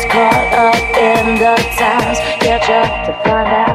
just caught up in the times. get up to find out.